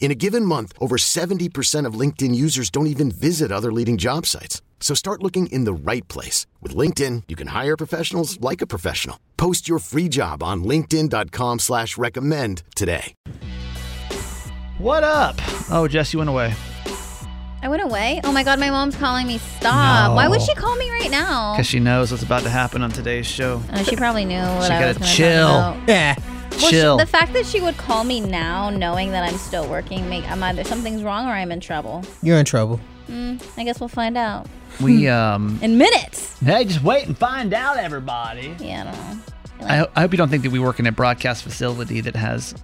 In a given month, over 70% of LinkedIn users don't even visit other leading job sites. So start looking in the right place. With LinkedIn, you can hire professionals like a professional. Post your free job on linkedin.com slash recommend today. What up? Oh, Jess, you went away. I went away. Oh my god, my mom's calling me. Stop. No. Why would she call me right now? Because she knows what's about to happen on today's show. Uh, she probably knew what She I was gotta gonna chill. Talk about. Yeah. Well, she- the fact that she would call me now, knowing that I'm still working, make I'm either something's wrong or I'm in trouble. You're in trouble. I guess we'll find out we, um, in minutes. hey, just wait and find out, everybody. Yeah, I don't know. I, ho- I hope you don't think that we work in a broadcast facility that has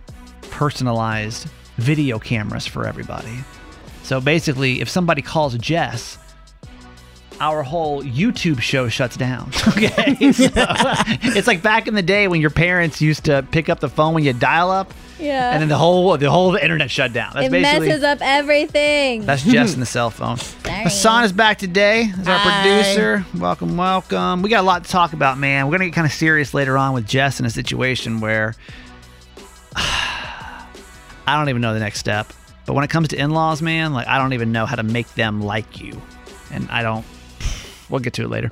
personalized video cameras for everybody. So basically, if somebody calls Jess, our whole YouTube show shuts down. Okay. So, it's like back in the day when your parents used to pick up the phone when you dial up, Yeah. and then the whole the whole internet shut down. That's it basically messes up everything. That's Jess and the cell phone. Hassan is back today as our Hi. producer. Welcome, welcome. We got a lot to talk about, man. We're gonna get kind of serious later on with Jess in a situation where I don't even know the next step. But when it comes to in-laws, man, like I don't even know how to make them like you, and I don't. We'll get to it later.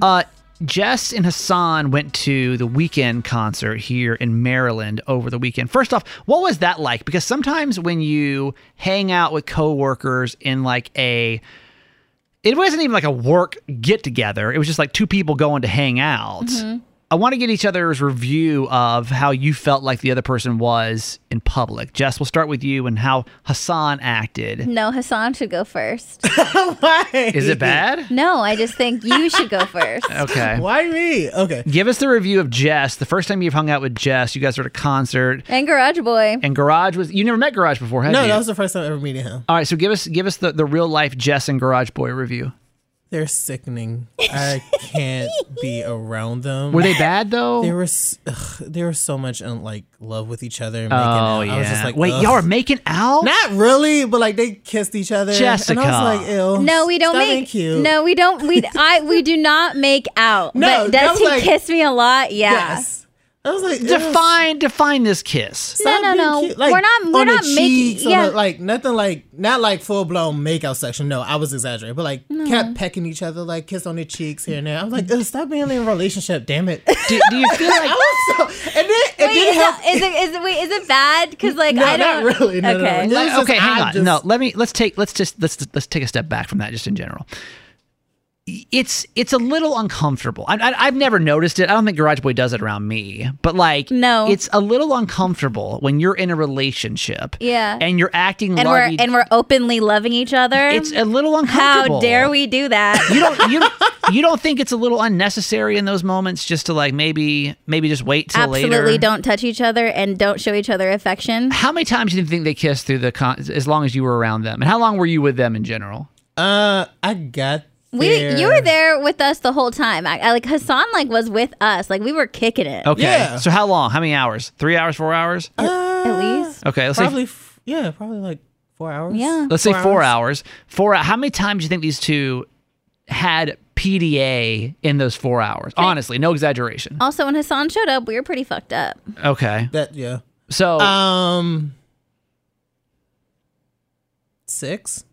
Uh, Jess and Hassan went to the weekend concert here in Maryland over the weekend. First off, what was that like? Because sometimes when you hang out with coworkers in like a it wasn't even like a work get together. It was just like two people going to hang out. I want to get each other's review of how you felt like the other person was in public. Jess, we'll start with you and how Hassan acted. no, Hassan should go first. Why? Is it bad? no, I just think you should go first. Okay. Why me? Okay. Give us the review of Jess. The first time you've hung out with Jess, you guys were at a concert, And Garage Boy. and Garage was. You never met Garage before, have No, you? that was the first time I ever meeting him. All right, so give us give us the, the real life Jess and Garage Boy review. They're sickening. I can't be around them. Were they bad though? They were. Ugh, they were so much in like love with each other. And oh, making oh out. yeah. I was just like, Wait, ugh. y'all are making out? Not really, but like they kissed each other. Jessica. And I was like, ew. No, we don't stop being make. cute. No, we don't. We I we do not make out. No, but does he like- kiss me a lot? Yeah. Yes. I was like, ew. define define this kiss. No, no, no. Like, We're not- we're not making- cheeks, on yeah. the- like nothing like not like full blown makeout section. No, I was exaggerating, but like kept pecking each other, like kiss on the cheeks here and there. I was like, stop being in a relationship, damn it. Do, do you feel like I was so, and then it Wait, didn't is, help. it, is it is it wait is it bad? Because like No, I don't. not really. No, no, no. okay. Just- okay, hang I on. just- no, let me let's take let's just let's let's take a step back from that just in general. It's it's a little uncomfortable. I, I, I've never noticed it. I don't think Garage Boy does it around me, but like, No. it's a little uncomfortable when you're in a relationship, Yeah. and you're acting and we're and we're openly loving each other. It's a little uncomfortable. How dare we do that? You don't you you don't think it's a little unnecessary in those moments just to like maybe maybe just wait till Absolutely later. don't touch each other and don't show each other affection. How many times do you think they kissed through the con- as long as you were around them, and how long were you with them in general? Uh, I got. We there. you were there with us the whole time. I, I like Hassan like was with us. Like we were kicking it. Okay. Yeah. So how long? How many hours? Three hours? Four hours? At least. Okay. Let's Probably, say f- yeah, probably like four hours. Yeah. let's say four four hours. Four. How many times do you think these two had PDA in those four hours? Honestly, no exaggeration. Also, when Hassan showed up, we were pretty fucked up. Okay. That yeah. So Um, six.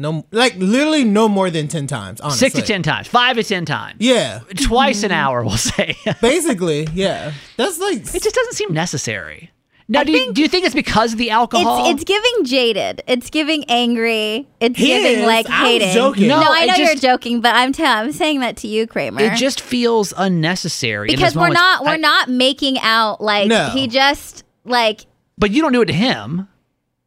No, like literally no more than ten times. Honestly. six to ten times, five to ten times, Yeah, twice an hour. We'll say. basically, yeah. That's like it just doesn't seem necessary. Now, I do you, think do you think it's because of the alcohol? It's it's giving jaded. It's giving angry. It's He giving is. like I was hating. joking. No, No, I know just- you're joking, but I'm telling I'm saying that to you, Kramer. it just feels unnecessary because we're moments. not we're I- not making out like No. he just like But you don't do it to him.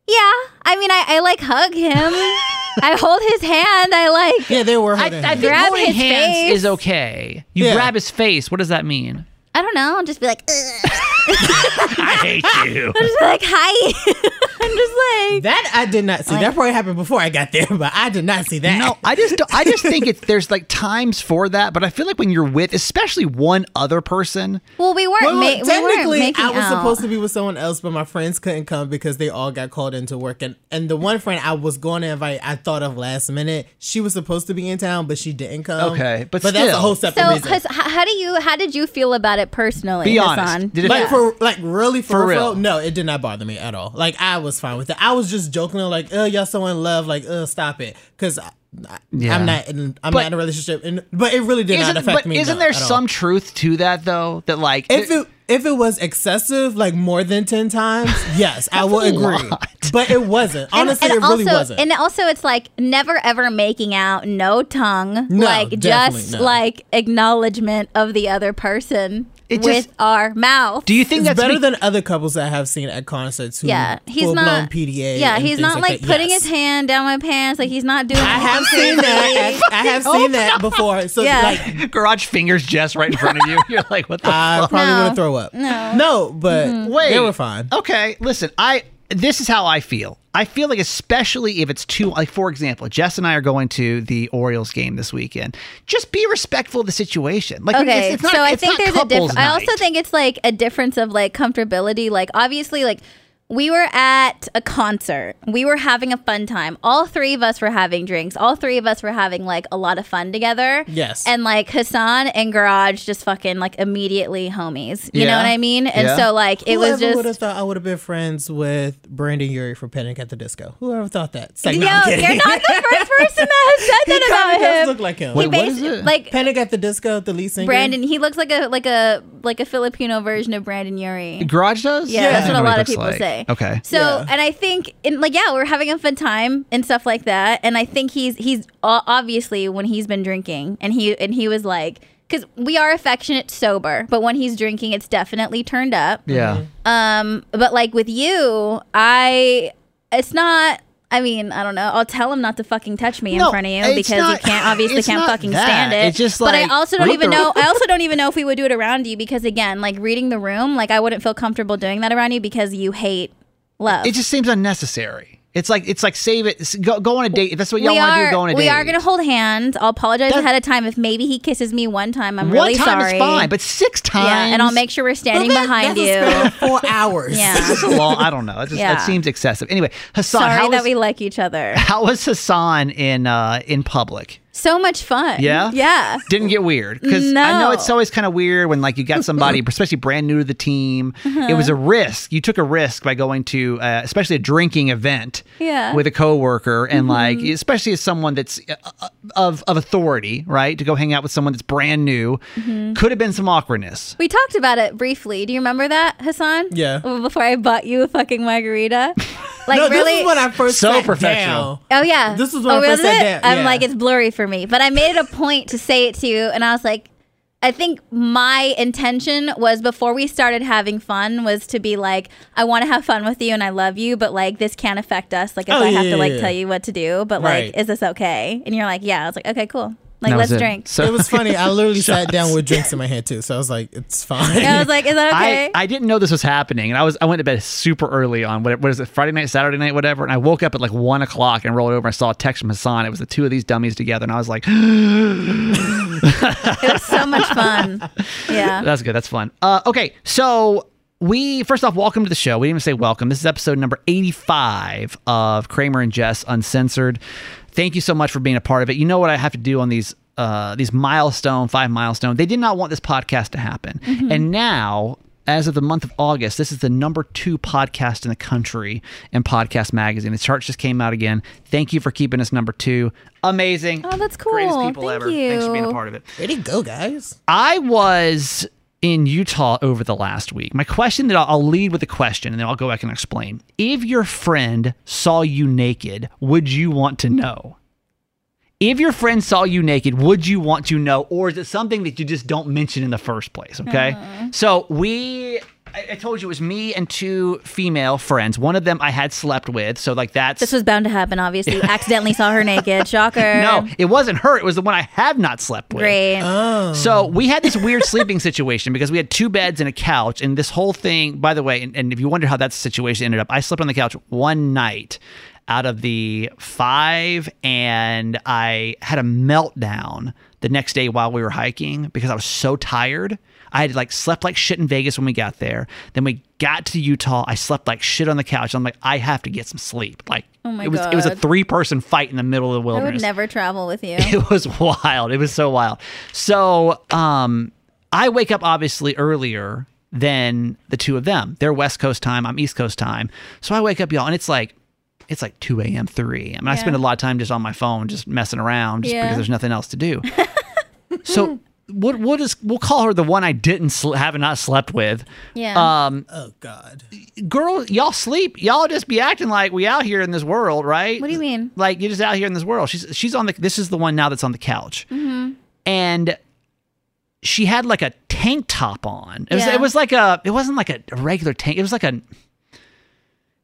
yeah. I mean, I, I like hug him. I hold his hand. I like. Yeah, they were. I, holding I hands. think Grab holding his hands face. is okay. You Yeah. grab his face. What does that mean? I don't know. I'll just be like, Ugh. I hate you. I'll just be like, hi. I'm just like. That I did not see. That probably happened before I got there, but I did not see that. No, I just don't- I just think it's there's like times for that, but I feel like when you're with especially one other person, Well, we weren't. Well, ma- we weren't technically, I was out. supposed to be with someone else, but my friends couldn't come because they all got called into work. And, and the one friend I was going to invite, I thought of last minute. She was supposed to be in town, but she didn't come. Okay, but but that's a whole separate So, reason. Hus- h- how do you? How did you feel about it personally? Be honest. Hassan? Did it- like for like really for, For real, real. no, it did not bother me at all. Like I was fine with it. I was just joking, like, "Oh, y'all so in love," like, "Uh, stop it," because Yeah. I'm not in I'm But- not in a relationship, and but it really did not affect but me. isn't no, there at all. some truth to that though? That like If it if it was excessive, like more than ten times, yes, I will agree. lot. But it wasn't. And- Honestly, and it really also, wasn't. And also, it's like never ever making out, no tongue, No, like just no. like acknowledgement of the other person It with just- our mouth. do you think it's that's better be- than other couples that I have seen at concerts who yeah, he's full blown not PDA. Yeah, he's not like, that. putting Yes. his hand down my pants. Like he's not doing. I have seen that. I have oh seen that before. So Yeah. like garage fingers Jess right in front of you? You're like, what the I fuck? probably No. would throw up. No. No, but mm-hmm. Wait, they were fine. Okay, listen, I this is how I feel. I feel like especially if it's too like for example, Jess and I are going to the Orioles game this weekend. Just be respectful of the situation. Like Okay, it's, it's not, so I it's think not there's a difference. I also think it's like a difference of like comfortability. Like obviously, like we were at a concert. We were having a fun time. All three of us were having drinks. All three of us were having like a lot of fun together. Yes. And like Hassan and Garage just fucking like immediately homies. You know what I mean? And Yeah. so like it was just. Whoever would have thought I would have been friends with Brendon Urie from Panic at the Disco? Whoever thought that? It's like, Yo, no, I'm kidding. you're not the first person that has said he that kind of about does him. look like him. He what is it? Like Panic at the Disco, the lead singer. Brendon, he looks like a like a like a Filipino version of Brendon Urie. Garage does? Yeah, Yeah. that's I what a lot of people like. say. Okay. So, Yeah. and I think, in like, yeah, we're having a fun time and stuff like that. And I think he's he's obviously when he's been drinking, and he and he was like, because we are affectionate sober, but when he's drinking, it's definitely turned up. Yeah. Um, but like with you, I, it's not. I mean, I don't know. I'll tell him not to fucking touch me in No, front of you because not- you can't obviously can't fucking that. stand it. It's just but I also don't even know. I also don't even know if we would do it around you because again, like reading the room, like I wouldn't feel comfortable doing that around you because you hate love. It just seems unnecessary. It's like it's like save it. Go, go on a date if that's what y'all want to do. Go on a date. we are gonna hold hands. I'll apologize That- ahead of time if maybe he kisses me one time. I'm One really time sorry. is fine, but six times. yeah, and I'll make sure we're standing Well, that- behind that's you. span of four hours. Yeah. It's a long. I don't know. It just Yeah. that seems excessive. Anyway, Hassan, Sorry how that was, we like each other. how was Hassan in uh, in public? So much fun. Yeah? Yeah. Didn't get weird because I know it's always kind of weird when like you got somebody, especially brand new to the team. It was a risk. You took a risk by going to, uh, especially a drinking event, Yeah. with a coworker, and like especially as someone that's uh, uh, of of authority, right? To go hang out with someone that's brand new, could have been some awkwardness. We talked about it briefly. Do you remember that, Hassan? Yeah. Before I bought you a fucking margarita. Like no, really? this is when I first So sat professional. down. Oh yeah. This is when oh, I first was sat it? down, I'm yeah. like it's blurry for me, but I made it a point to say it to you, and I was like, I think my intention was before we started having fun was to be like, I want to have fun with you and I love you, but like this can't affect us. Like if Oh, I have to like yeah, tell you what to do, but Right. like, is this okay? And you're like, yeah. I was like, okay, cool. Like That let's it. drink. So It was funny. I literally sat down with drinks in my hand too, so I was like, "It's fine." And I was like, is that okay? I, I didn't know this was happening, and I was I went to bed super early on what, what is it Friday night, Saturday night, whatever, and I woke up at like one o'clock and rolled over. and I saw a text from Hassan. It was the two of these dummies together, and I was like, it was so much fun. Yeah. "That's good, that's fun." Uh, okay, so we first off, welcome to the show. We didn't even say welcome. This is episode number eighty-five of Kramer and Jess Uncensored. Thank you so much for being a part of it. You know what I have to do on these uh, these milestone five milestone. They did not want this podcast to happen, and now. As of the month of August, this is the number two podcast in the country in Podcast Magazine. The charts just came out again. Thank you for keeping us number two. Amazing. Oh, that's cool. Greatest people Thank ever. Thanks for being a part of it. Way to go, guys! I was in Utah over the last week. My question that I'll, lead with a question and then I'll go back and explain. If your friend saw you naked, would you want to know? If your friend saw you naked, would you want to know? Or is it something that you just don't mention in the first place? Okay. Uh-huh. So we. I I told you it was me and two female friends. One of them I had slept with, so like that's This was bound to happen. Obviously, accidentally saw her naked. Shocker. no, it wasn't her. It was the one I have not slept with. Great. Oh. So we had this weird sleeping situation because we had two beds and a couch, and this whole thing. By the way, and, and if you wonder how that situation ended up, I slept on the couch one night out of the five, and I had a meltdown the next day while we were hiking because I was so tired. I had like slept like shit in Vegas when we got there. Then we got to Utah. I slept like shit on the couch. I'm like, I have to get some sleep. Like Oh my it was it was a three person fight in the middle of the wilderness. I would never travel with you. it was wild. It was so wild. So, um, I wake up obviously earlier than the two of them. They're West Coast time. I'm East Coast time. So I wake up, y'all, and it's like, it's like 2 a.m., 3 a.m. And I spend a lot of time just on my phone, just messing around, just Yeah. because there's nothing else to do. so, what what is we'll call her the one I didn't sl- have not slept with. Yeah. Um, Oh God. girl, y'all sleep. Y'all just be acting like we out here in this world, right? What do you mean? Like you're just out here in this world. She's she's on the. This is the one now that's on the couch, Mm-hmm. and she had like a tank top on. It was Yeah. it was like a. It wasn't like a, a regular tank. It was like a.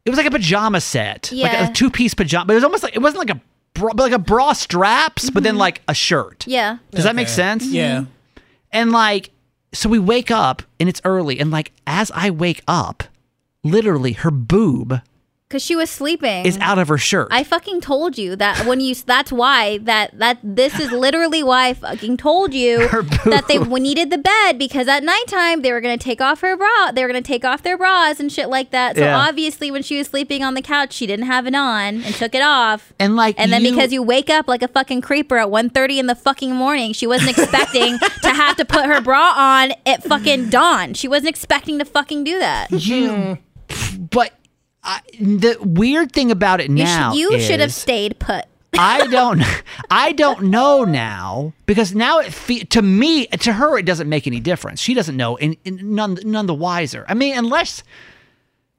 It was like a pajama set, like Yeah. a two piece pajama. But it was almost like it wasn't like a bra, like a bra straps, but then like a shirt. Mm-hmm. yeah. Does that make sense? Yeah. And like, so we wake up and it's early, and like as I wake up, literally her boob Because she was sleeping. is out of her shirt. I fucking told you that when you. That's why that that this is literally why I fucking told you that they needed the bed because at nighttime they were gonna take off her bra. They were gonna take off their bras and shit like that. So Yeah. obviously, when she was sleeping on the couch, she didn't have it on and took it off. and like, And then because you wake up like a fucking creeper at 1.30 in the fucking morning, she wasn't expecting to have to put her bra on at fucking dawn. She wasn't expecting to fucking do that. you, mm-hmm. but I, the weird thing about it You, now, sh- you should have stayed put. I don't, I don't know now because now it fe- to me, to her, it doesn't make any difference. She doesn't know, and, and none, none the wiser. I mean, unless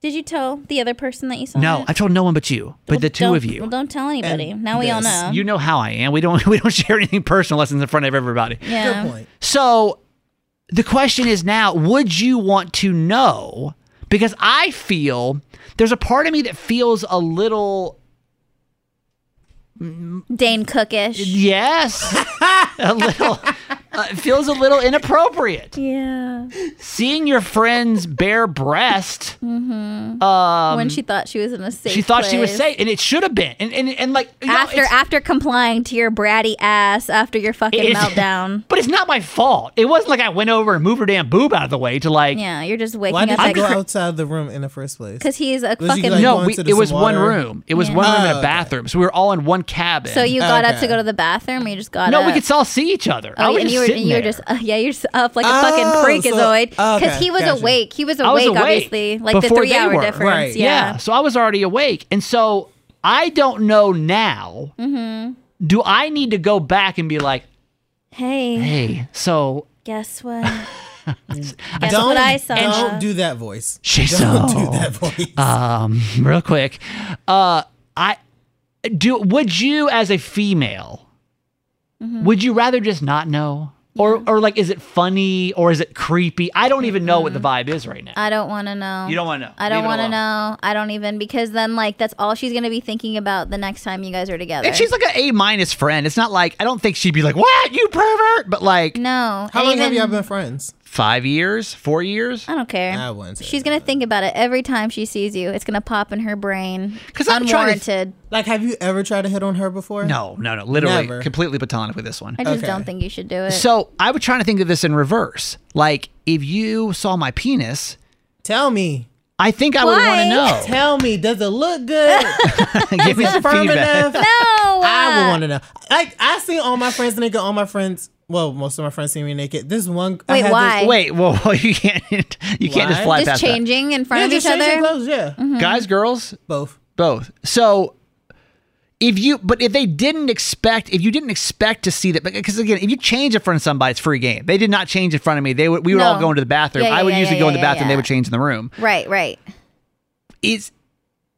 Did you tell the other person that you saw? no, it? I've told no one but you, but Well, the 2 of you. Well, don't tell anybody. And now we all know. You know how I am. We don't we don't share anything personal lessons in front of everybody. yeah. Good point. So the question is now, would you want to know? Because I feel there's a part of me that feels a little Dane Cookish. yes, a little uh, it feels a little inappropriate. Yeah. Seeing your friend's bare breast, when she thought she was in a safe Um, she thought she was safe, and it should have been. And and, and like you know, After after complying to your bratty ass after your fucking It's- meltdown. but it's not my fault. It wasn't like I went over and moved her damn boob out of the way to like. Yeah, you're just waking Why did up you go like outside the room in the first place? because he's a Was he, fucking. like, No, we, it was some one room. It was Yeah. one room Oh, and a okay. bathroom. So we were all in one cabin. so you got up to go to the bathroom, or you just got no, up? we could all see each other. I Oh, was and just you were sitting you were there. just uh, yeah, you're just up like a Oh, fucking freakazoid because okay, he was gotcha. awake. He was I was awake, awake obviously, like the three hour were. difference. Right. Yeah. So I was already awake, and so I don't know now. Mm-hmm. Do I need to go back and be like, Hey, hey, so guess what? Guess Don't, what I saw? don't do that voice. She's Don't so- do that voice. um, real quick, uh, I do. Would you, as a female, Mm-hmm. would you rather just not know? Or, or like, is it funny or is it creepy? I don't even know what the vibe is right now. I don't want to know. You don't wanna know. I don't want to know. I don't even because then like that's all she's gonna be thinking about the next time you guys are together. And she's like an A minus friend. It's not like I don't think she'd be like, "What you pervert?" But like no. How and long have y'all been friends? Five years, four years. I don't care. I wouldn't say She's gonna think about it every time she sees you. It's gonna pop in her brain. Because I'm trying to- unwarranted. Like, have you ever tried to hit on her before? No, no, no. Literally, Never. completely platonic with this one. I just Okay. don't think you should do it. So I was trying to think of this in reverse. Like, if you saw my penis, Tell me. I think I would want to know. Tell me. Does it look good? Give me some Firm feedback. enough? no, I would want to know. Like, I see all my friends naked. All my friends. Well, most of my friends see me naked. This one. I Wait, had why? This, Wait, well, you can't. You can't just Why? fly just past changing in front yeah, of just each other. clothes. Yeah, Mm-hmm. Guys, girls, both. both. So, if you but if they didn't expect if you didn't expect to see that because again if you change in front of somebody it's free game they did not change in front of me We would all go into the bathroom. I would usually go in the bathroom. they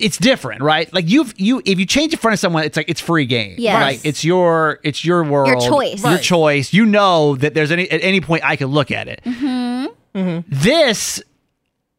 it's it's different right like you've you if you change in front of someone it's like it's free game Yes. right it's your it's your world Your choice. your Right. choice you know that there's any at any point i could look at it Mm-hmm. this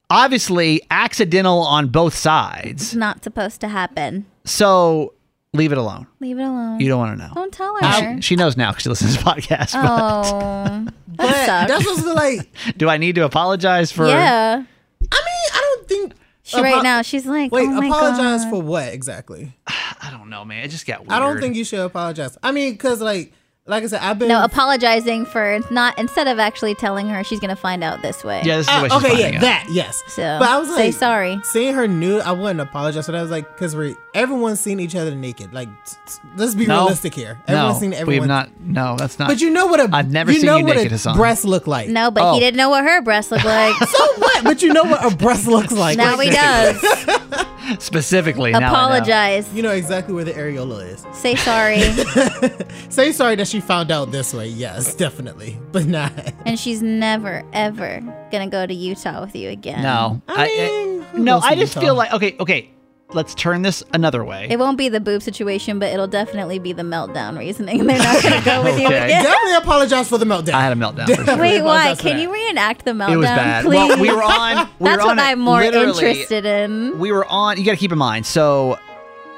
obviously accidental on both sides It's not supposed to happen. so leave it alone Leave it alone. you don't want to know Don't tell her. she, she knows now because she listens to podcasts. But oh, But that that's sucks. supposed to be like. do I need to apologize for? Yeah. I mean, I don't think. She right apo- now she's like, Wait, oh my apologize God. for what exactly? I don't know, man. It just got weird. I don't think you should apologize. I mean, because like, like I said, I've been No, apologizing for not instead of actually telling her she's gonna find out this way. Yeah, this is the Ah, way she's okay, yeah, out. that yes. So but I was say like, sorry. seeing her nude, I wouldn't apologize. But I was like, because we're everyone's seen each other naked. Like, t- t- let's be No. realistic here. Everyone's no, seen We've not. No, that's not. But you know what a I've never you seen know you what naked, a Hassan. breast look like. No, but Oh. he didn't know what her breasts look like. So what? But you know what a breast looks like. now Like, he does. specifically. now I know. Apologize. You know exactly where the areola is. Say sorry. Say sorry that she found out this way. Yes, definitely, but not. and she's never ever gonna go to Utah with you again. No, I mean, who no. I just Utah? feel like okay, okay. Let's turn this another way. It won't be the boob situation, but it'll definitely be the meltdown reasoning. They're not gonna go with you Okay. again. Definitely apologize for the meltdown. I had a meltdown. For sure. Wait, why? Can you reenact the meltdown? It was bad. Please? Well, we were on. We That's were on what I'm more interested in. We were on. You got to keep in mind. So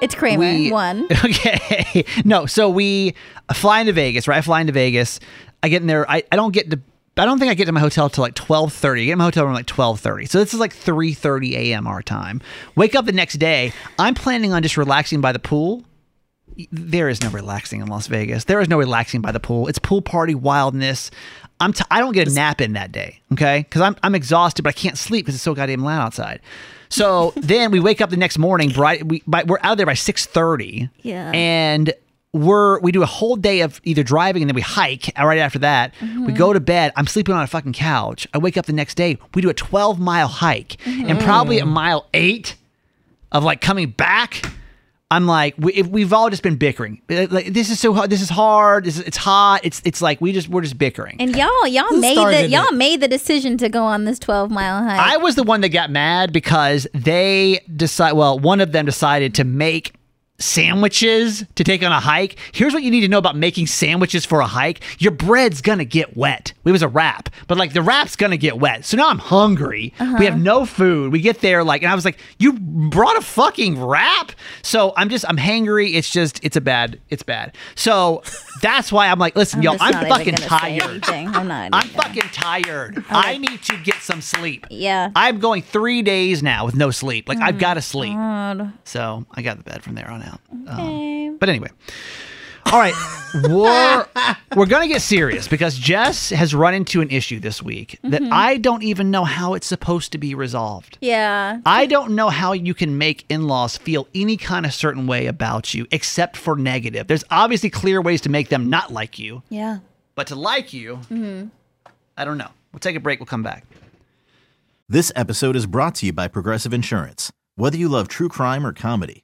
It's Kramer. we One. Okay. No, so we fly into Vegas, right? I fly into Vegas. I get in there. I, I don't get to. I don't think I get to my hotel till like twelve thirty. I get to my hotel room like twelve thirty. So this is like three thirty a.m. our time. Wake up the next day. I'm planning on just relaxing by the pool. There is no relaxing in Las Vegas. There is no relaxing by the pool. It's pool party wildness. I'm t- I don't get a nap in that day, okay? Because I'm I'm exhausted, but I can't sleep because it's so goddamn loud outside. So then we wake up the next morning, bright. We by, we're out of there by six thirty. Yeah. And we're we do a whole day of either driving and then we hike. Right after that, we Mm-hmm. go to bed. I'm sleeping on a fucking couch. I wake up the next day. We do a 12 mile hike, Mm-hmm. and probably at mile eight of like coming back. I'm like, we, we've all just been bickering. Like, this is so hard. This is hard. This is, it's hot. It's it's like we just we're just bickering. And y'all, y'all Who made the y'all it? made the decision to go on this 12 mile hike. I was the one that got mad because they decide. Well, one of them decided to make sandwiches to take on a hike. Here's what you need to know about making sandwiches for a hike. Your bread's gonna get wet. It was a wrap, but like the wrap's gonna get wet. So now I'm hungry. We have no food. We get there like, and I was like, "You brought a fucking wrap?" So I'm just, I'm hangry. It's just, it's a bad, it's bad. So that's why I'm like, listen, I'm yo, just I'm fucking tired. I'm not. I'm fucking tired. I need to get some sleep. Yeah. I'm going three days now with no sleep. Like I've got to sleep. God. So I got the bed from there on out. Um, but anyway. All right, we're we're gonna get serious because Jess has run into an issue this week that Mm-hmm. I don't even know how it's supposed to be resolved. Yeah. I don't know how you can make in-laws feel any kind of certain way about you except for negative. There's obviously clear ways to make them not like you, Yeah. but to like you, mm-hmm. I don't know. We'll take a break. We'll come back. This episode is brought to you by Progressive Insurance. Whether you love true crime or comedy,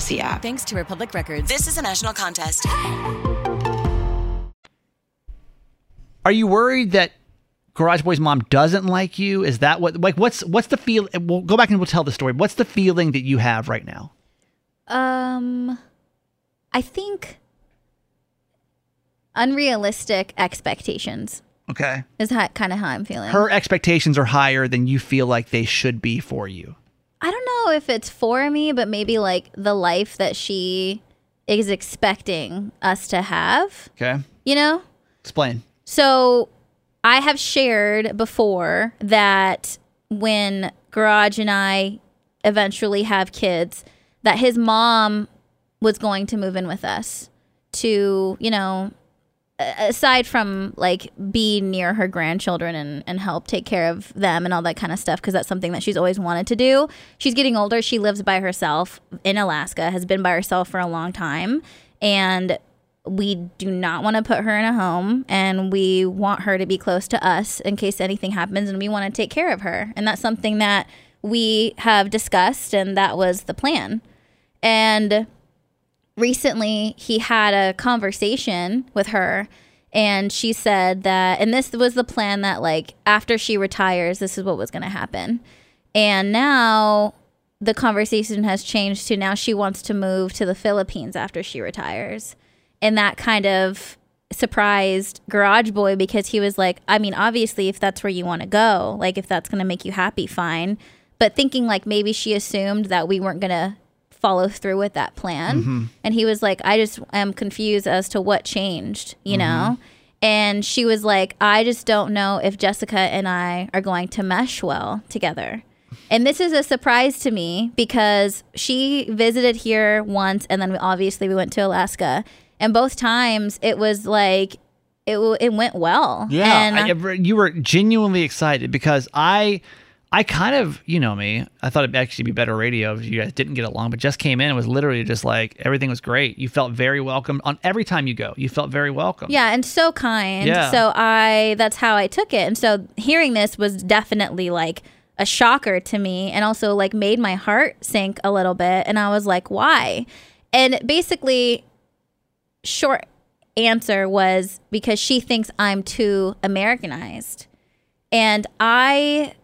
app. Thanks to Republic Records. This is a national contest. Are you worried that Garage Boy's mom doesn't like you? Is that what like what's what's the feel? We'll go back and we'll tell the story. What's the feeling that you have right now? Um, I think unrealistic expectations Okay. is how, kind of how I'm feeling. Her expectations are higher than you feel like they should be for you. I don't know if it's for me, but maybe like the life that she is expecting us to have, Okay. you know? Explain. So I have shared before that when Garage and I eventually have kids, that his mom was going to move in with us to, you know, aside from like be near her grandchildren and, and help take care of them and all that kind of stuff because that's something that she's always wanted to do. She's getting older. She lives by herself in alaska has been by herself for a long time and we do not want to put her in a home and we want her to be close to us in case anything happens and we want to take care of her. And that's something that we have discussed and that was the plan. And recently he had a conversation with her and she said that and this was the plan that like after she retires this is what was going to happen. And now the conversation has changed to now she wants to move to the Philippines after she retires. And that kind of surprised garage boy because he was like i mean obviously if that's where you want to go like if that's going to make you happy fine. But thinking like maybe she assumed that we weren't going to follow through with that plan. Mm-hmm. And he was like i just am confused as to what changed you mm-hmm. know? And she was like i just don't know if jessica and i are going to mesh well together. And this is a surprise to me because she visited here once and then we, obviously we went to alaska. And both times it was like it, w- it went well. Yeah. and I, you were genuinely excited because I, I kind of, you know me. I thought it'd actually be better radio if you guys didn't get along, but just came in and was literally just like everything was great. You felt very welcome on every time you go. You felt very welcome. Yeah, and so kind. Yeah. So I that's how I took it. And so hearing this was definitely like a shocker to me and also like made my heart sink a little bit and I was like, "Why?" And basically short answer was because she thinks I'm too Americanized. And I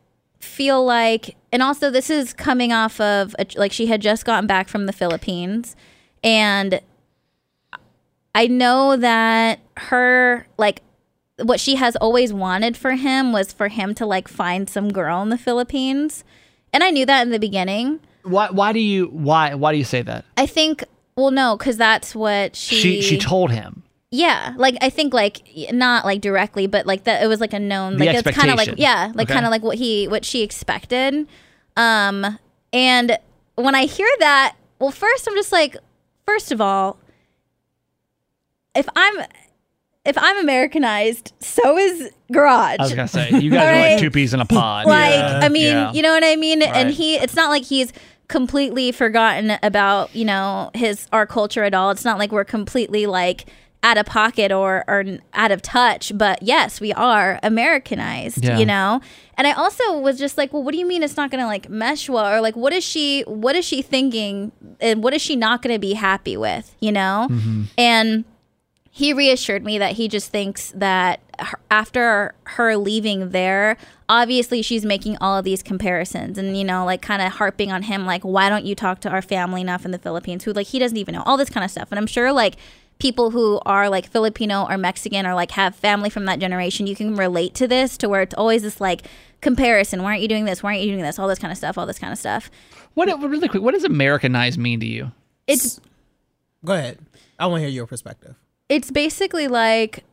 feel like and also this is coming off of a, like she had just gotten back from the Philippines and I know that her like what she has always wanted for him was for him to like find some girl in the Philippines. And I knew that in the beginning. Why? Why do you? Why? Why do you say that? I think well no, cuz that's what she She she told him. Yeah, like I think like not like directly, but like that it was like a known like it's kind of like yeah, like Okay. kind of like what he what she expected. Um and when I hear that, well first I'm just like first of all if I'm if I'm Americanized, so is Garage. I was gonna say you guys are like two peas in a pod. like Yeah. I mean, Yeah. you know what I mean? And he it's not like he's completely forgotten about, you know, his our culture at all. It's not like we're completely like out of pocket or or out of touch, but yes, we are Americanized, Yeah. you know? And I also was just like, well, what do you mean it's not going to like mesh well or like what is she what is she thinking and what is she not going to be happy with, you know? Mm-hmm. And he reassured me that he just thinks that her, after her leaving there, obviously she's making all of these comparisons and, you know, like kind of harping on him, like, why don't you talk to our family enough in the Philippines? Who, like, he doesn't even know all this kind of stuff. And I'm sure, like, people who are like Filipino or Mexican or like have family from that generation, you can relate to this to where it's always this like comparison. Why aren't you doing this? Why aren't you doing this? All this kind of stuff, all this kind of stuff. What really quick? What does Americanized mean to you? It's Go ahead. I want to hear your perspective. it's basically like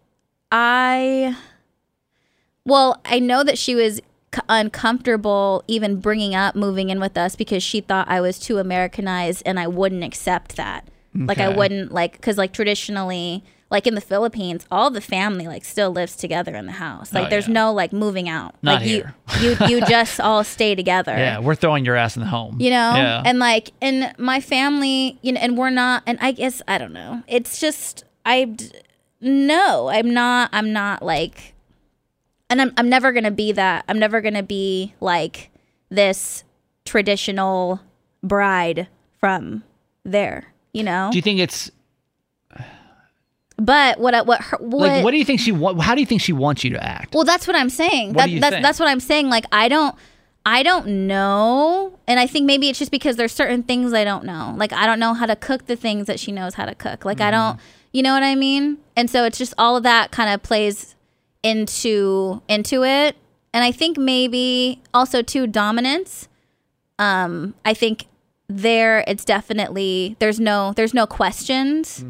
I well, I know that she was c- uncomfortable even bringing up moving in with us because she thought I was too Americanized and I wouldn't accept that. Like I wouldn't like because like traditionally, like in the Philippines, all the family like still lives together in the house. Like Oh, there's yeah. no like moving out. Not like here. you you you just all stay together Yeah, we're throwing your ass in the home. you know Yeah. and like in my family you know and we're not and i guess i don't know it's just I no i'm not i'm not like and i'm, I'm never gonna be that i'm never gonna be like this traditional bride from there you know do you think it's but what I- what her, what, like what do you think she wa- how do you think she wants you to act? Well, that's what I'm saying. What That, do you that's think? that's what I'm saying. Like I don't I don't know, and I think maybe it's just because there's certain things I don't know. Like I don't know how to cook the things that she knows how to cook. Like I don't, you know what I mean? And so it's just all of that kind of plays into into it. And I think maybe also too dominance. Um, I think there it's definitely there's no there's no questions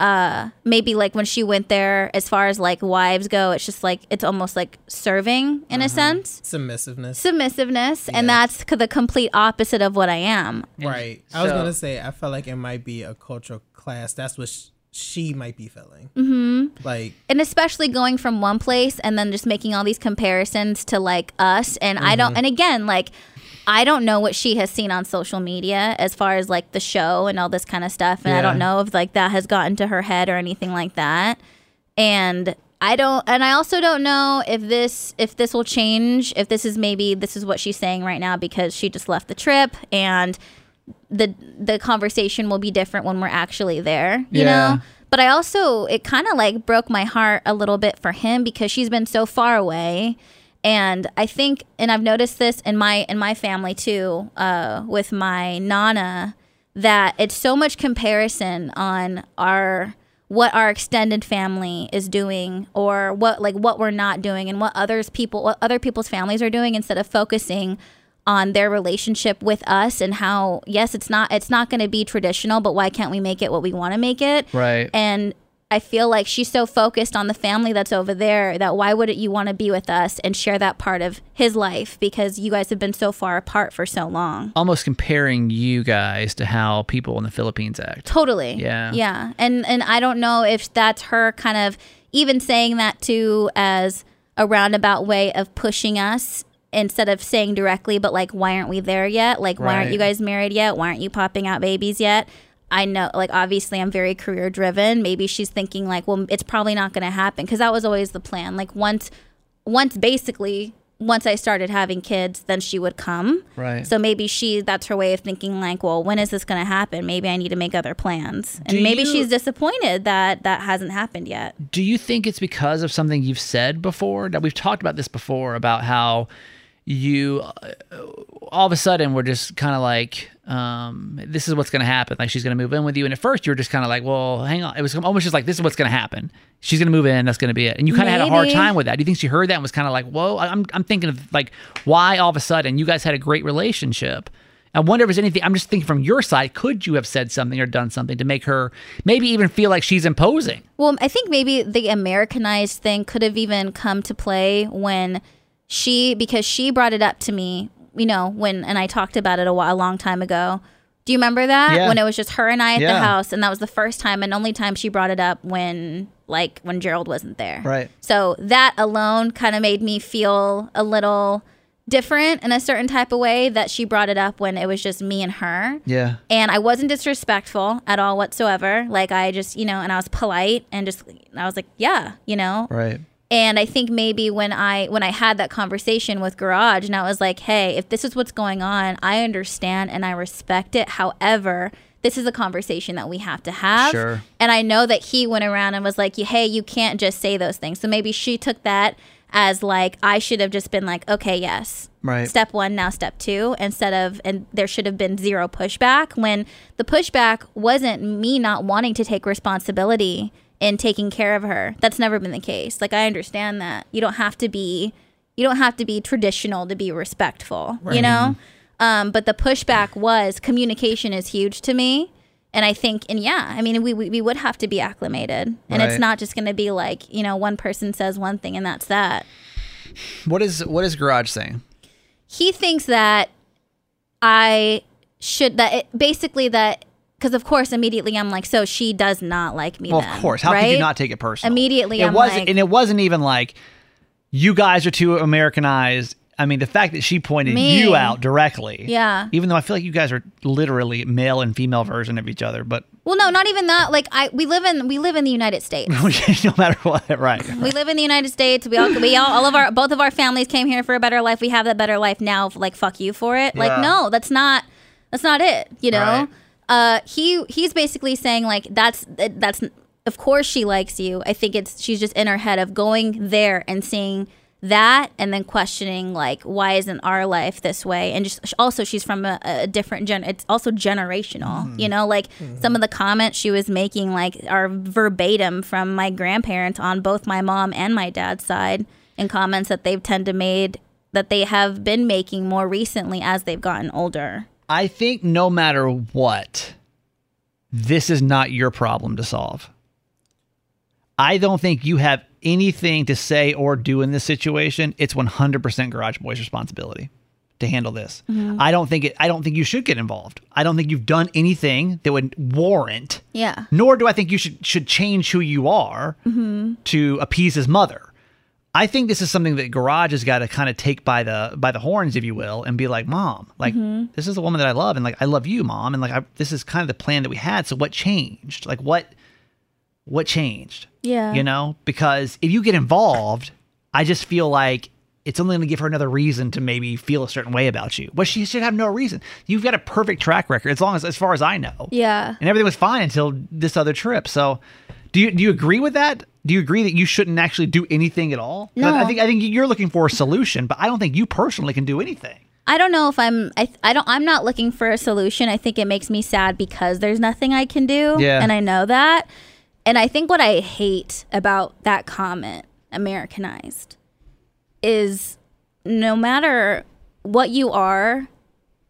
uh maybe like when she went there as far as like wives go it's just like it's almost like serving in a sense Submissiveness. submissiveness and that's c- the complete opposite of what i am Right. I was gonna say I felt like it might be a cultural class. That's what sh- she might be feeling. Mm-hmm. Like and especially going from one place and then just making all these comparisons to like us and i don't and again like i don't know what she has seen on social media as far as like the show and all this kind of stuff and i don't know if like that has gotten to her head or anything like that. And i don't and i also don't know if this if this will change if this is maybe this is what she's saying right now because she just left the trip and the the conversation will be different when we're actually there you Yeah. know? But i also it kind of like broke my heart a little bit for him because she's been so far away and i think and i've noticed this in my in my family too uh with my nana that it's so much comparison on our what our extended family is doing or what like what we're not doing and what others people what other people's families are doing instead of focusing on their relationship with us and how yes it's not it's not going to be traditional but why can't we make it what we want to make it Right. and i feel like she's so focused on the family that's over there that why wouldn't you want to be with us and share that part of his life because you guys have been so far apart for so long Almost comparing you guys to how people in the Philippines act. Totally. Yeah. Yeah. And and I don't know if that's her kind of even saying that too as a roundabout way of pushing us instead of saying directly, but like, why aren't we there yet? Like, why aren't you guys married yet? Why aren't you popping out babies yet? I know, like, obviously, I'm very career driven. Maybe she's thinking, like, well, it's probably not going to happen because that was always the plan. Like, once, once basically, once I started having kids, then she would come. Right. So maybe she, that's her way of thinking, like, well, when is this going to happen? Maybe I need to make other plans. And Do maybe you- she's disappointed that that hasn't happened yet. Do you think it's because of something you've said before? That we've talked about this before about how you uh, all of a sudden were just kind of like, um, this is what's going to happen. Like she's going to move in with you, and at first you were just kind of like, well, hang on. It was almost just like this is what's going to happen. She's going to move in. That's going to be it. And you kind of had a hard time with that. Do you think she heard that and was kind of like, whoa? I'm I'm thinking of like why all of a sudden you guys had a great relationship. I wonder if there's anything. I'm just thinking from your side. Could you have said something or done something to make her maybe even feel like she's imposing? Well, I think maybe the Americanized thing could have even come to play when she, because she brought it up to me, you know, when, and I talked about it a, while, a long time ago. Do you remember that? Yeah. When it was just her and I at Yeah. the house, and that was the first time and only time she brought it up when, like, when Gerald wasn't there. Right. So that alone kind of made me feel a little different in a certain type of way that she brought it up when it was just me and her Yeah. and I wasn't disrespectful at all whatsoever. Like I just, you know, and I was polite and just I was like, yeah, you know. Right. And I think maybe when I when I had that conversation with Garage and I was like, "Hey, if this is what's going on, I understand and I respect it. However, this is a conversation that we have to have." Sure. And I know that he went around and was like, "Hey, you can't just say those things." So maybe she took that as like I should have just been like, "Okay, yes." Right. Step 1, now step 2 instead of and there should have been zero pushback when the pushback wasn't me not wanting to take responsibility in taking care of her. That's never been the case. Like I understand that. You don't have to be you don't have to be traditional to be respectful, you know? Um, but the pushback was communication is huge to me. And I think, and yeah, I mean, we, we, we would have to be acclimated. And Right. it's not just going to be like, you know, one person says one thing and that's that. What is what is Garage saying? he thinks that I should that it, basically that because of course immediately I'm like, so she does not like me. Well, then, of course. How right? could you not take it personal? Immediately, it I'm wasn't, like- and it wasn't even like you guys are too Americanized. I mean, the fact that she pointed Me. you out directly. Yeah. Even though I feel like you guys are literally male and female version of each other, but Well, no, not even that. Like I, we live in we live in the United States. no matter what, right? we live in the United States. We all we all all of our both of our families came here for a better life. We have that better life now. Like fuck you for it. Like no, that's not that's not it. You know. Right. Uh, he he's basically saying like that's that's of course she likes you. I think it's she's just in her head of going there and seeing that and then questioning like why isn't our life this way? And just also she's from a, a different gen it's also generational you know? Like some of the comments she was making like are verbatim from my grandparents on both my mom and my dad's side and comments that they've tend to made that they have been making more recently as they've gotten older I think no matter what, this is not your problem to solve. I don't think you have anything to say or do in this situation. It's 100% Garage Boy's responsibility to handle this. Mm-hmm. I don't think it I don't think you should get involved. I don't think you've done anything that would warrant yeah nor do I think you should should change who you are mm-hmm. to appease his mother. I think this is something that Garage has got to kind of take by the by the horns, if you will, and be like, "Mom, like mm-hmm. this is a woman that I love, and like I love you, Mom, and like I, this is kind of the plan that we had. So what changed? Like what what changed? yeah You know, because if you get involved, I just feel like it's only going to give her another reason to maybe feel a certain way about you. But she should have no reason. You've got a perfect track record, as long as as far as I know yeah and everything was fine until this other trip. So, do you do you agree with that? Do you agree that you shouldn't actually do anything at all? No. I think I think you're looking for a solution, but I don't think you personally can do anything. I don't know if I'm I, I don't I'm not looking for a solution. I think it makes me sad because there's nothing I can do Yeah. and I know that. And I think what I hate about that comment Americanized is no matter what you are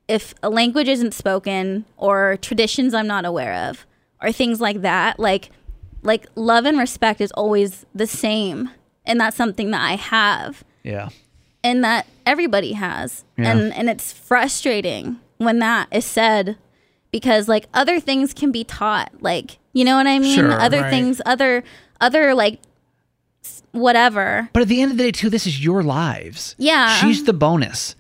if a language isn't spoken or traditions I'm not aware of or things like that like like love and respect is always the same and that's something that I have Yeah. and that everybody has Yeah. and and it's frustrating when that is said because like other things can be taught like you know what i mean Sure, other right. things other other like whatever But at the end of the day, too, this is your lives. Yeah. She's the bonus.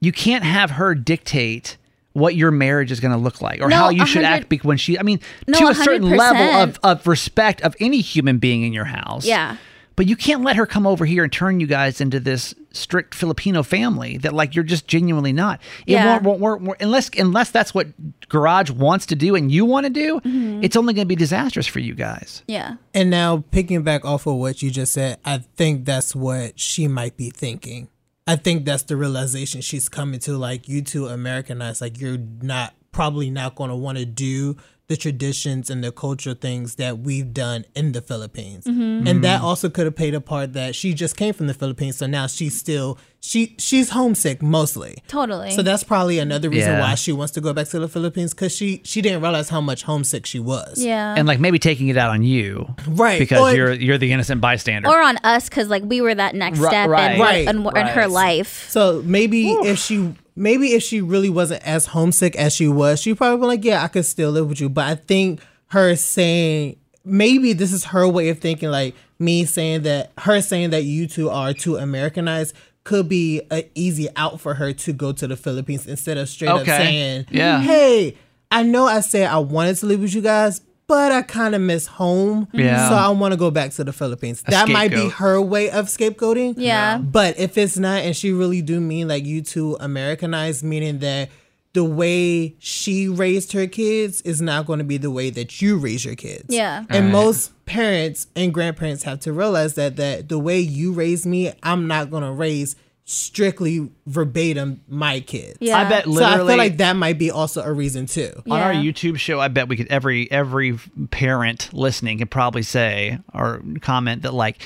You can't have her dictate what your marriage is going to look like or No, how you should act be- when she, I mean, No, to a certain level of, of respect of any human being in your house. Yeah. But you can't let her come over here and turn you guys into this strict Filipino family that like you're just genuinely not. It Yeah. won't, won't work won't- unless unless that's what Garage wants to do and you want to do. Mm-hmm. It's only going to be disastrous for you guys. yeah And now picking back off of what you just said, I think that's what she might be thinking. I think that's the realization she's coming to. Like you two Americanized, like you're not probably not going to want to do the traditions and the cultural things that we've done in the Philippines. Mm-hmm. And that mm-hmm. also could have played a part that she just came from the Philippines, so now she's still she she's homesick mostly. totally So that's probably another reason Yeah. why she wants to go back to the Philippines because she she didn't realize how much homesick she was. yeah And like maybe taking it out on you. Right. Because Or- you're you're the innocent bystander. or on us because like we were that next Ri- step right. in, Right. in, in her life So maybe if she maybe if she really wasn't as homesick as she was, she probably be like, yeah, I could still live with you. But I think her saying maybe this is her way of thinking, like me saying that her saying that you two are too Americanized could be an easy out for her to go to the Philippines instead of straight up saying, Yeah. hey, I know I said I wanted to live with you guys. But I kind of miss home, Yeah. so I want to go back to the Philippines. that might be her way of scapegoating. Yeah. But if it's not, and she really do mean like you two Americanized, meaning that the way she raised her kids is not going to be the way that you raise your kids. Yeah. And most parents and grandparents have to realize that that the way you raise me, I'm not going to raise strictly verbatim my kids. Yeah. I bet So I feel like that might be also a reason too. on our YouTube show, I bet we could every every parent listening could probably say or comment that like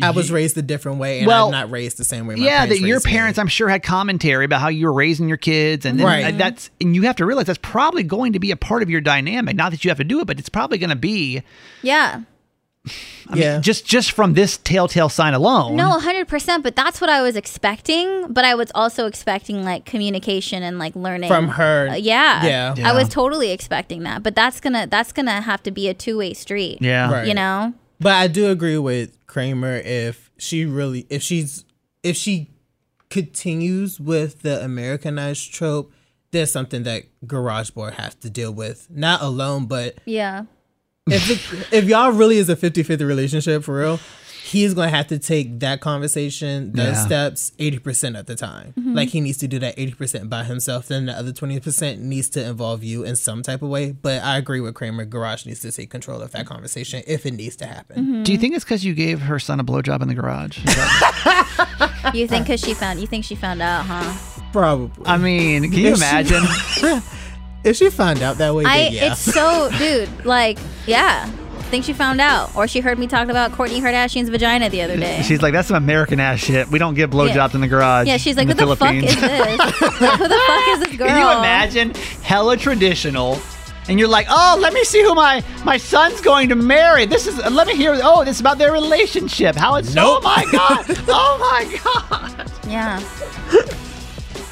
I was raised a different way and Well, I'm not raised the same way my yeah, that your raised me. parents, I'm sure, had commentary about how you were raising your kids, and then Right. that's and you have to realize that's probably going to be a part of your dynamic. Not that you have to do it, but it's probably going to be yeah I mean, Yeah. just just from this telltale sign alone. No, 100%, but that's what I was expecting, but I was also expecting like communication and like learning From her. Uh, yeah. Yeah. Yeah. I was totally expecting that, but that's going to that's going to have to be a two-way street. Yeah. Right. You know? But I do agree with Kramer if she really if she's if she continues with the Americanized trope, there's something that Garage Boy has to deal with. Not alone, but Yeah. If it, if y'all really is a 50-50 relationship for real, he's gonna have to take that conversation, those Yeah. steps, eighty percent of the time. Mm-hmm. Like he needs to do that eighty percent by himself. Then the other twenty percent needs to involve you in some type of way. But I agree with Kramer. Garage needs to take control of that conversation if it needs to happen. Mm-hmm. Do you think it's because you gave her son a blowjob in the garage? You think cuz she found you think she found out, huh? Probably. I mean, can you imagine? if she found out that way, I then yeah. it's so dude, like, yeah. Think she found out or she heard me talk about Kourtney Kardashian's vagina the other day. She's like, that's some American ass shit. We don't give blowjobs Yeah. in the garage. yeah, she's in like, who the fuck Philippines." is this? like, who the fuck is this girl? Can you imagine? Hella traditional. And you're like, oh, let me see who my my son's going to marry. This is let me hear. Oh, this is about their relationship. How it's. Oh my god. Oh my god. Yeah.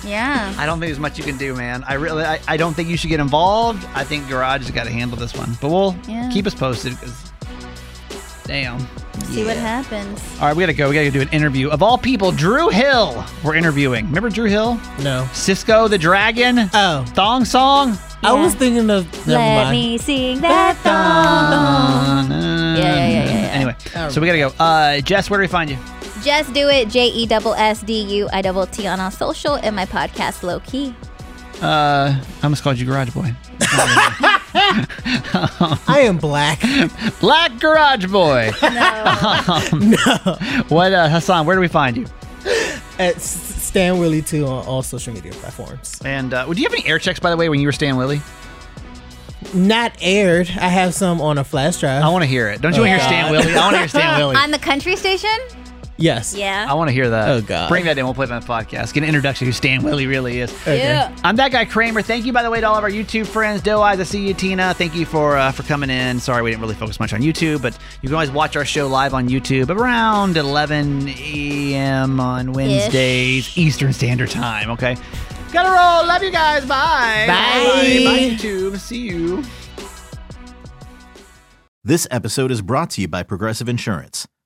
Yeah. I don't think there's much you can do, man. I really, I, I don't think you should get involved. I think Garage has got to handle this one. But we'll Yeah. keep us posted because, damn. See what happens. All right, we gotta go. We gotta do an interview. Of all people, Dru Hill. We're interviewing. Remember Dru Hill? no. Sisqo the Dragon. Oh, Thong song. I was thinking of. Never Let mind. me sing that song. Yeah, yeah, yeah, yeah, yeah. Anyway, so we gotta go. Uh, Jess, where do we find you? Just do it. J E double S D U I double T on all social and my podcast Low Key. Uh, I almost called you Garage Boy. I am black. Black Garage Boy. no. no. What, uh, Hassan? Where do we find you? At Stan Willie too on all social media platforms. And uh, do you have any air checks, by the way, when you were Stan Willie? Not aired. I have some on a flash drive. I want to hear it. Don't you Oh, want to hear Stan God. Willie? I want to hear Stan Willie. On the country station? Yes. Yeah. I want to hear that. Oh, God. Bring that in. We'll play it on the podcast. Get an introduction to who Stan Willie really is. Yeah. I'm that guy Kramer. Thank you, by the way, to all of our YouTube friends. Doe Eyes, I see you, Tina. Thank you for uh, for coming in. Sorry we didn't really focus much on YouTube, but you can always watch our show live on YouTube around 11 a.m. on Wednesdays Eastern Standard Time. Okay, gotta roll. Love you guys. Bye. Bye. Bye, YouTube. See you. This episode is brought to you by Progressive Insurance.